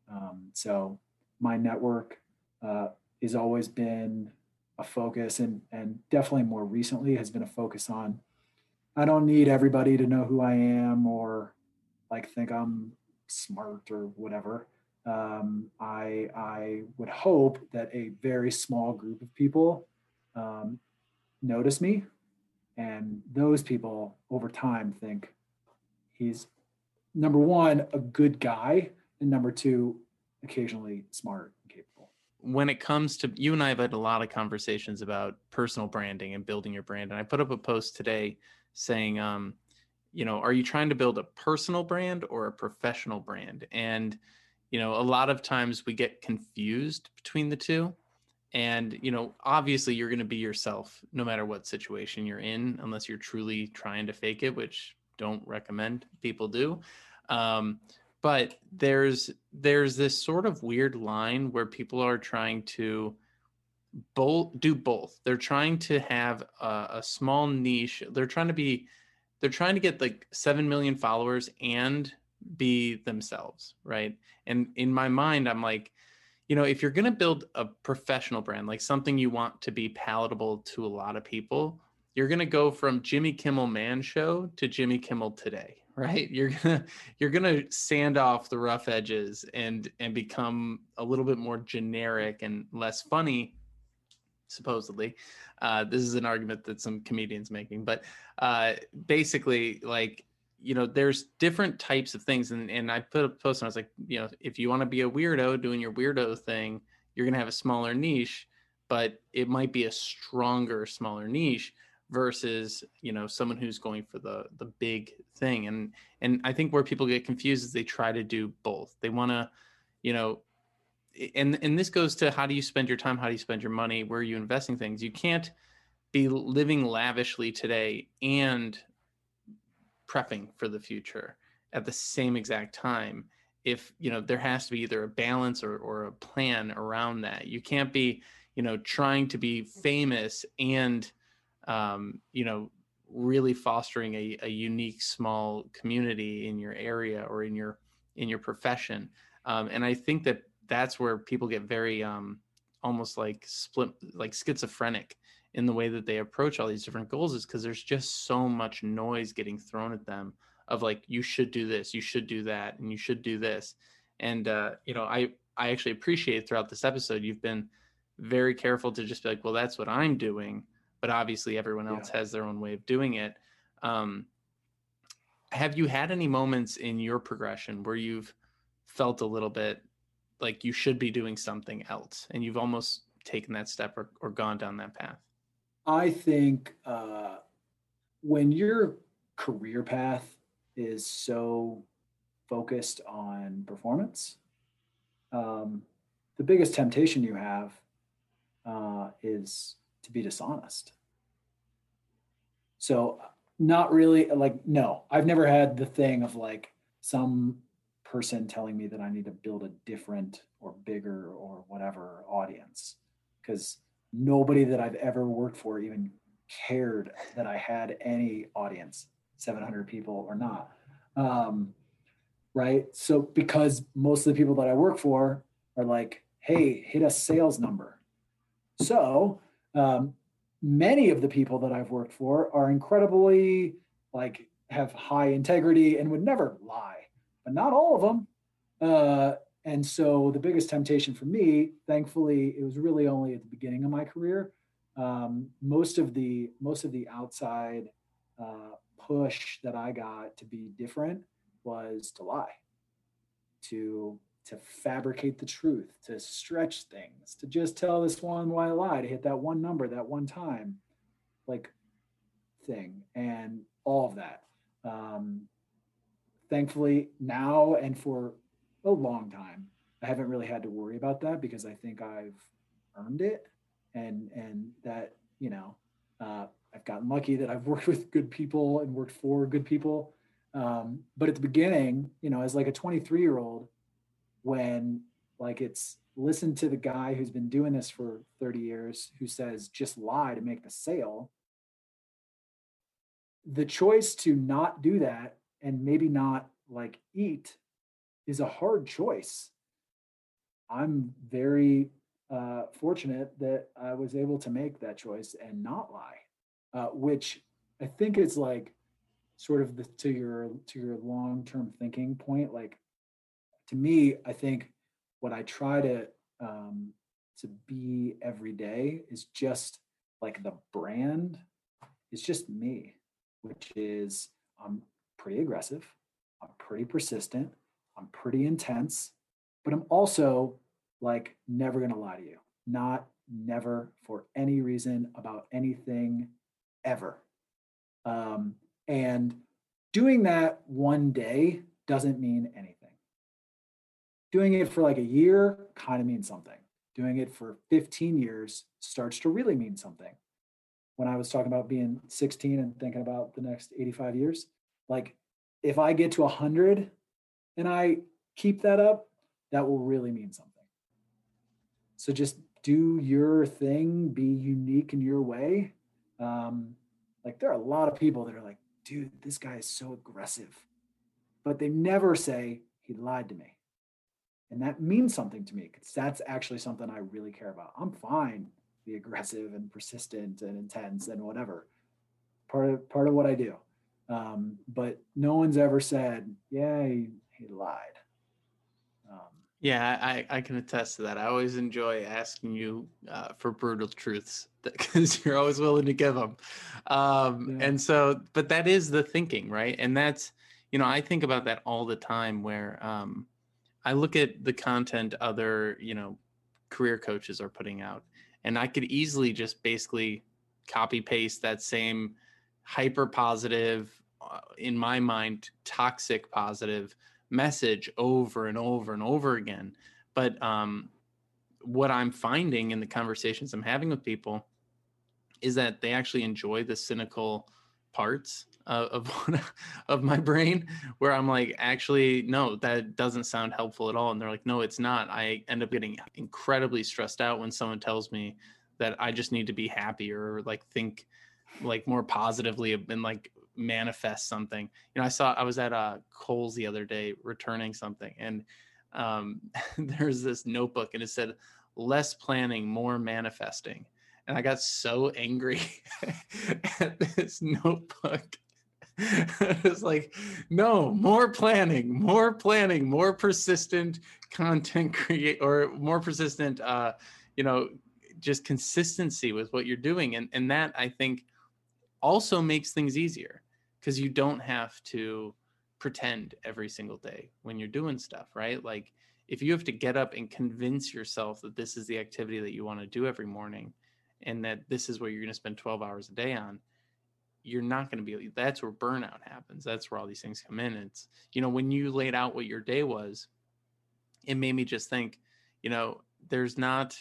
Um, so my network uh, has always been a focus, and and definitely more recently has been a focus on. I don't need everybody to know who I am or like think I'm smart or whatever. Um, I I would hope that a very small group of people um, notice me, and those people over time think he's number one a good guy, and number two occasionally smart and capable. When it comes to you and I have had a lot of conversations about personal branding and building your brand, and I put up a post today saying, um, you know, are you trying to build a personal brand or a professional brand? And you know, a lot of times we get confused between the two. And, you know, obviously you're going to be yourself no matter what situation you're in, unless you're truly trying to fake it, which don't recommend people do. Um, but there's there's this sort of weird line where people are trying to both do both. They're trying to have a, a small niche. They're trying to be they're trying to get like 7 million followers and be themselves, right? And in my mind, I'm like, you know, if you're going to build a professional brand, like something you want to be palatable to a lot of people, you're going to go from Jimmy Kimmel Man Show to Jimmy Kimmel Today, right? You're gonna you're gonna sand off the rough edges and and become a little bit more generic and less funny, supposedly. Uh, this is an argument that some comedians making, but uh, basically, like you know, there's different types of things. And, and I put a post and I was like, you know, if you want to be a weirdo doing your weirdo thing, you're going to have a smaller niche, but it might be a stronger, smaller niche versus, you know, someone who's going for the, the big thing. And, and I think where people get confused is they try to do both. They want to, you know, and, and this goes to how do you spend your time? How do you spend your money? Where are you investing things? You can't be living lavishly today and prepping for the future at the same exact time if you know there has to be either a balance or, or a plan around that you can't be you know trying to be famous and um, you know really fostering a, a unique small community in your area or in your in your profession. Um, and i think that that's where people get very um, almost like split like schizophrenic in the way that they approach all these different goals is because there's just so much noise getting thrown at them of like you should do this you should do that and you should do this. And uh, you know i i actually appreciate throughout this episode you've been very careful to just be like well that's what i'm doing but obviously everyone else yeah. has their own way of doing it um, have you had any moments in your progression where you've felt a little bit like you should be doing something else and you've almost taken that step or, or gone down that path I think uh, when your career path is so focused on performance, um, the biggest temptation you have uh, is to be dishonest. So, not really like, no, I've never had the thing of like some person telling me that I need to build a different or bigger or whatever audience. Because nobody that I've ever worked for even cared that I had any audience, 700 people or not. Um, right. So, because most of the people that I work for are like, hey, hit a sales number. So, um, many of the people that I've worked for are incredibly like have high integrity and would never lie, but not all of them. Uh, and so the biggest temptation for me, thankfully, it was really only at the beginning of my career. Um, most of the most of the outside uh, push that I got to be different was to lie, to to fabricate the truth, to stretch things, to just tell this one white lie, to hit that one number that one time, like thing, and all of that. Um, thankfully, now and for a long time. I haven't really had to worry about that because I think I've earned it, and and that you know uh, I've gotten lucky that I've worked with good people and worked for good people. Um, but at the beginning, you know, as like a 23 year old, when like it's listen to the guy who's been doing this for 30 years who says just lie to make the sale. The choice to not do that and maybe not like eat is a hard choice. I'm very uh, fortunate that i was able to make that choice and not lie uh, which i think is like sort of the to your to your long term thinking point like to me i think what I try to um, to be every day is just like the brand is just me, which is I'm pretty aggressive, I'm pretty persistent, I'm pretty intense, but I'm also like never gonna lie to you. Not never for any reason about anything ever. Um, and doing that one day doesn't mean anything doing it for like a year kind of means something. Doing it for 15 years starts to really mean something. When I was talking about being 16 and thinking about the next 85 years, like if I get to 100 and I keep that up, that will really mean something. So just do your thing, be unique in your way. Um, like there are a lot of people that are like, dude, this guy is so aggressive, but they never say he lied to me and that means something to me because that's actually something I really care about. I'm fine be aggressive and persistent and intense and whatever. Part of part of what I do. Um, but no one's ever said, yeah, he, he lied. Um, yeah, I, I can attest to that. I always enjoy asking you uh, for brutal truths because you're always willing to give them. Um, yeah. And so, but that is the thinking, right? And that's, you know, I think about that all the time where, um, I look at the content other, you know, career coaches are putting out, and I could easily just basically copy paste that same hyper positive, uh, in my mind, toxic positive message over and over and over again. But um, what I'm finding in the conversations I'm having with people is that they actually enjoy the cynical parts of of my brain where I'm like, actually, no, that doesn't sound helpful at all. And they're like, no, it's not. I end up getting incredibly stressed out when someone tells me that I just need to be happy or like think like more positively and like manifest something. You know, I saw I was at uh Kohl's the other day returning something and um there's this notebook and it said less planning, more manifesting. And I got so angry at this notebook it's like no more planning more planning more persistent content create or more persistent uh you know just consistency with what you're doing. And and that i think also makes things easier because you don't have to pretend every single day when you're doing stuff right? Like if you have to get up and convince yourself that this is the activity that you want to do every morning and that this is what you're going to spend 12 hours a day on you're not going to be that's where burnout happens that's where all these things come in it's you know when you laid out what your day was it made me just think you know there's not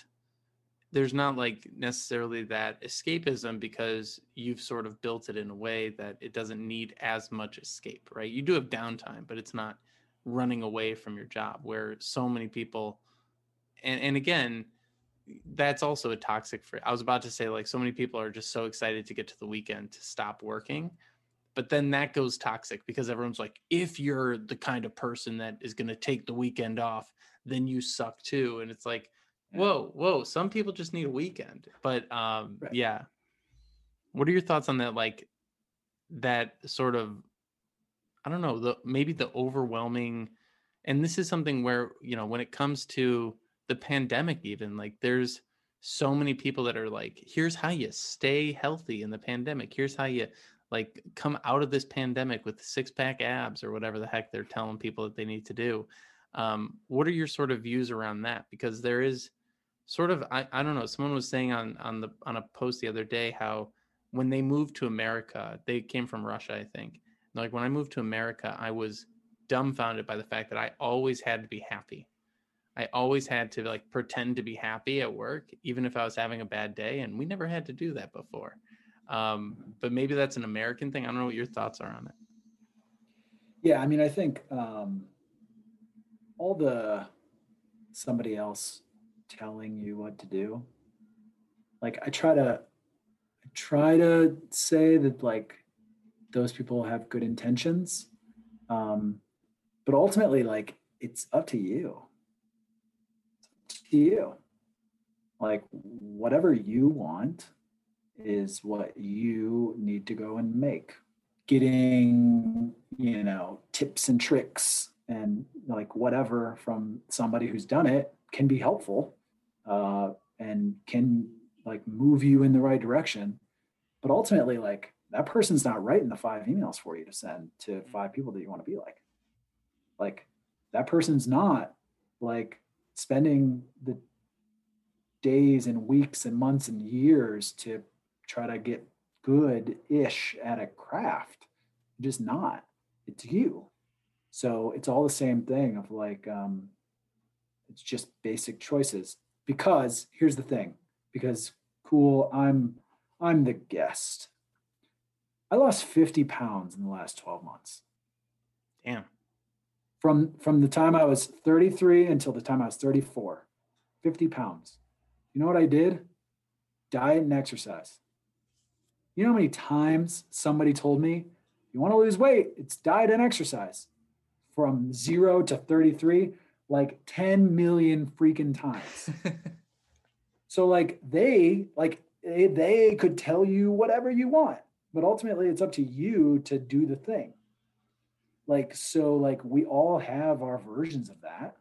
there's not like necessarily that escapism because you've sort of built it in a way that it doesn't need as much escape right? You do have downtime but it's not running away from your job where so many people and and again that's also a toxic for i was about to say like so many people are just so excited to get to the weekend to stop working but then that goes toxic because everyone's like if you're the kind of person that is going to take the weekend off then you suck too. And it's like whoa whoa some people just need a weekend. But um right. yeah. What are your thoughts on that like that sort of i don't know the maybe the overwhelming and this is something where you know when it comes to the pandemic even like there's so many people that are like here's how you stay healthy in the pandemic. Here's how you like come out of this pandemic with six pack abs or whatever the heck they're telling people that they need to do. Um, what are your sort of views around that? Because there is sort of I, I don't know someone was saying on on the on a post the other day how when they moved to america they came from russia i think. Like when i moved to america i was dumbfounded by the fact that i always had to be happy I always had to like pretend to be happy at work, even if I was having a bad day. And we never had to do that before. Um, but maybe that's an American thing. I don't know what your thoughts are on it. Yeah, I mean, I think um, all the somebody else telling you what to do. Like I try to I try to say that like those people have good intentions. Um, but ultimately, like it's up to you. To you. Like whatever you want is what you need to go and make. Getting, you know, tips and tricks and like whatever from somebody who's done it can be helpful uh, and can like move you in the right direction. But ultimately, like that person's not writing the five emails for you to send to five people that you want to be like. Like that person's not like spending the days and weeks and months and years to try to get good ish at a craft. Just not. It's you. So it's all the same thing of like, um, it's just basic choices. Because here's the thing, because cool, I'm I'm the guest. I lost 50 pounds in the last 12 months. Damn. From from the time I was 33 until the time I was 34. 50 pounds. You know what I did? Diet and exercise. You know how many times somebody told me, you want to lose weight, it's diet and exercise. From zero to 33, like 10 million freaking times. so like they like they, they could tell you whatever you want, but ultimately it's up to you to do the thing. Like so like we all have our versions of that.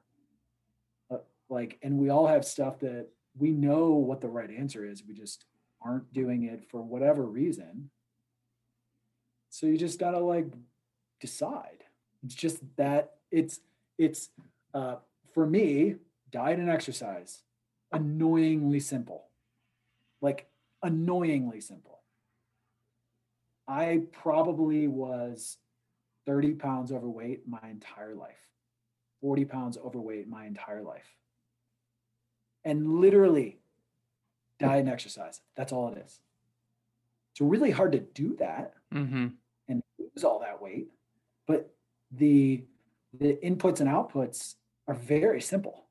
Uh, like and we all have stuff that we know what the right answer is. We just aren't doing it for whatever reason. So you just got to like decide. It's just that it's it's uh, for me, diet and exercise, annoyingly simple. Like annoyingly simple. I probably was 30 pounds overweight my entire life, 40 pounds overweight my entire life. And literally, diet and exercise. That's all it is. It's really hard to do that Mm-hmm. and lose all that weight, but the the inputs and outputs are very simple.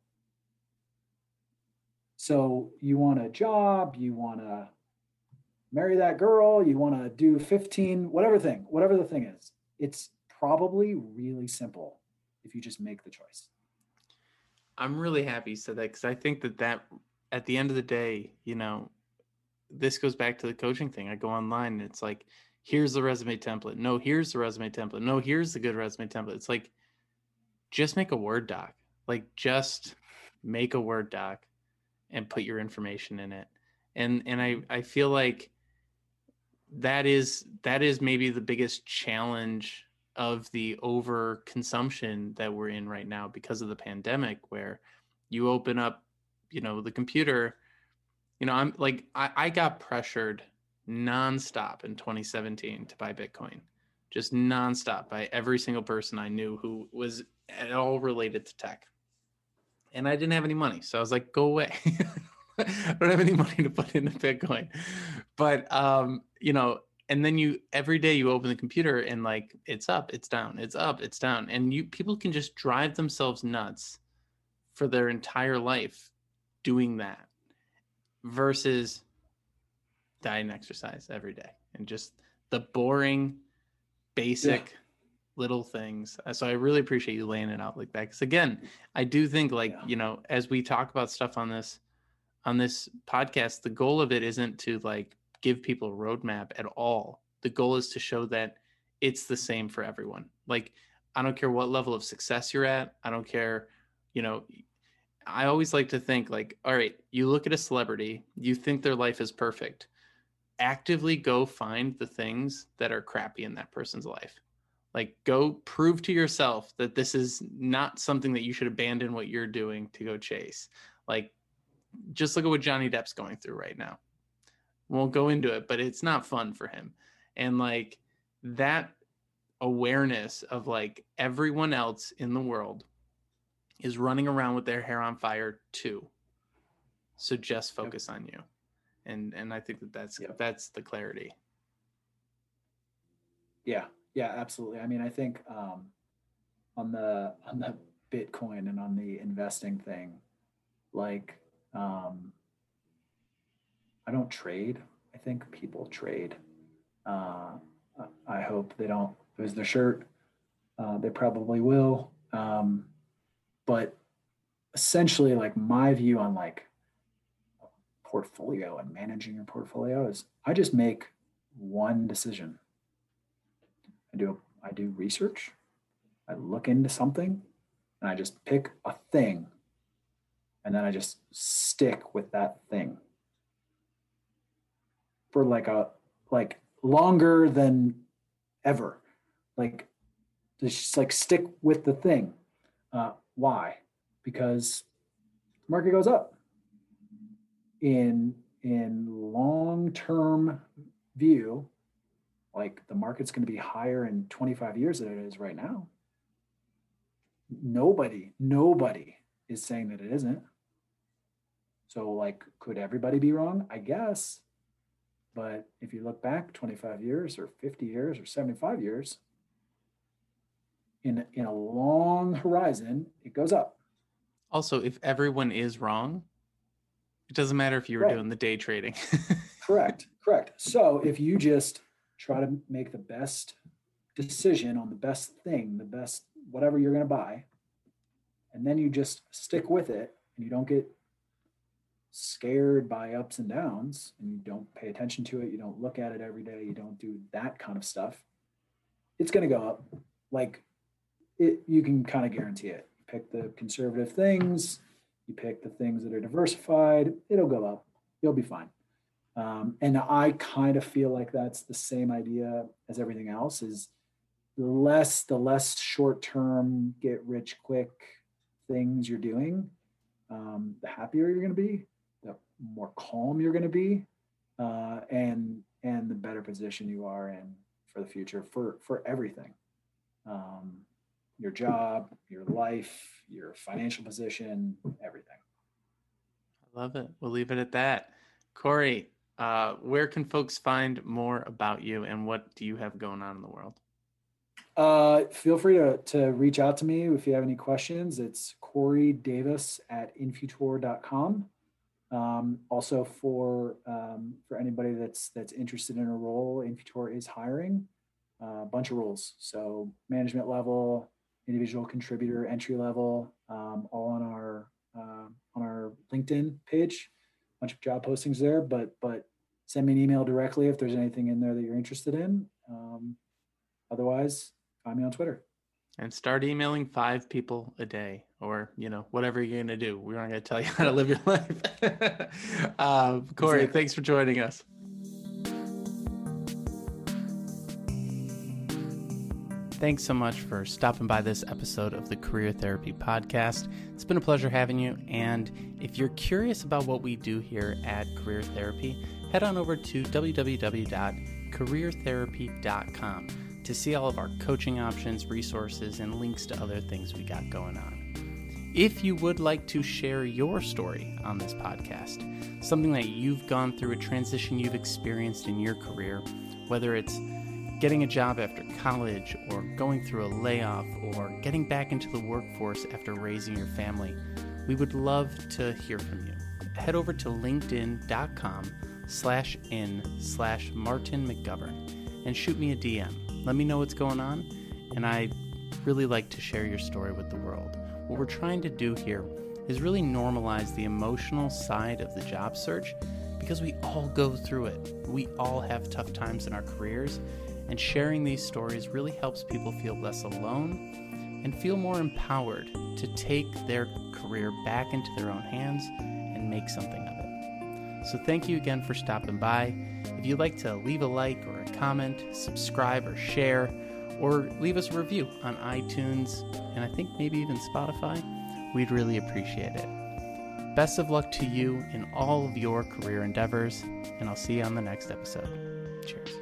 So you want a job, you want to marry that girl, you want to do 15, whatever thing, whatever the thing is. It's probably really simple if you just make the choice. I'm really happy you said that because I think that that at the end of the day, you know, this goes back to the coaching thing. I go online and it's like, here's the resume template. No, here's the resume template. No, here's the good resume template. It's like, just make a Word doc. Like, just make a Word doc and put your information in it. And and I I feel like that is that is maybe the biggest challenge of the over consumption that we're in right now because of the pandemic where you open up you know the computer you know i'm like i, I got pressured nonstop in 2017 to buy bitcoin just nonstop by every single person i knew who was at all related to tech. And i didn't have any money so i was like go away. I don't have any money to put into bitcoin. But um you know and then you every day you open the computer and like it's up it's down it's up it's down and you people can just drive themselves nuts for their entire life doing that versus diet and exercise every day and just the boring basic little things Uh, so i really appreciate you laying it out like that because again i do think like Yeah. you know as we talk about stuff on this on this podcast the goal of it isn't to like give people a roadmap at all the goal is to show that it's the same for everyone. Like i don't care what level of success you're at i don't care you know i always like to think like all right you look at a celebrity you think their life is perfect. Actively go find the things that are crappy in that person's life. Like go prove to yourself that this is not something that you should abandon what you're doing to go chase. Like just look at what johnny depp's going through right now won't go into it but it's not fun for him. And like that awareness of like everyone else in the world is running around with their hair on fire too. So just focus on you. And and i think that that's Yep. that's the clarity. Yeah, yeah, absolutely. I mean, I think um, on the on the Bitcoin and on the investing thing, like um, I don't trade. I think people trade. Uh, I hope they don't lose their shirt. Uh, they probably will. Um, but essentially, like my view on like portfolio and managing your portfolio is I just make one decision. I do I do research. I look into something and I just pick a thing and then I just stick with that thing for like a like longer than ever. Like just like stick with the thing. Uh, why? Because the market goes up. In in long term view, like the market's going to be higher in 25 years than it is right now. Nobody, nobody is saying that it isn't. So, like, could everybody be wrong? I guess. But if you look back 25 years or 50 years or 75 years, in, in a long horizon, it goes up. Also, if everyone is wrong, it doesn't matter if you were right. doing the day trading. correct, correct. So if you just try to make the best decision on the best thing, the best whatever you're going to buy, and then you just stick with it and you don't get scared by ups and downs and you don't pay attention to it, you don't look at it every day, you don't do that kind of stuff, it's going to go up. Like it, you can kind of guarantee it. You pick the conservative things, you pick the things that are diversified, it'll go up. You'll be fine. Um, and I kind of feel like that's the same idea as everything else is the less the less short term get rich quick things you're doing, um, the happier you're going to be, more calm you're going to be, uh, and and the better position you are in for the future for for everything, um, your job, your life, your financial position, everything. I love it. We'll leave it at that. Cory, uh, where can folks find more about you and what do you have going on in the world? Uh, feel free to, to reach out to me if you have any questions. It's Cory Davis at infutor.com. Um, also for um, for anybody that's that's interested in a role, Infutor is hiring uh, a bunch of roles. So management level, individual contributor, entry level, um, all on our uh, on our LinkedIn page. A bunch of job postings there, but but send me an email directly if there's anything in there that you're interested in. Um, otherwise, find me on Twitter. And start emailing five people a day, or you know whatever you're gonna do. We're not gonna tell you how to live your life. uh, Cory, exactly. thanks for joining us. Thanks so much for stopping by this episode of the Career Therapy Podcast. It's been a pleasure having you. And if you're curious about what we do here at Career Therapy, head on over to www.careertherapy.com to see all of our coaching options, resources, and links to other things we got going on. If you would like to share your story on this podcast, something that you've gone through, a transition you've experienced in your career, whether it's getting a job after college, or going through a layoff, or getting back into the workforce after raising your family, we would love to hear from you. Head over to linkedin.com slash in slash Martin McGovern and shoot me a DM. Let me know what's going on, and I'd really like to share your story with the world. What we're trying to do here is really normalize the emotional side of the job search because we all go through it. We all have tough times in our careers, and sharing these stories really helps people feel less alone and feel more empowered to take their career back into their own hands and make something. So, thank you again for stopping by. If you'd like to leave a like or a comment, subscribe or share, or leave us a review on iTunes and I think maybe even Spotify, we'd really appreciate it. Best of luck to you in all of your career endeavors, and I'll see you on the next episode. Cheers.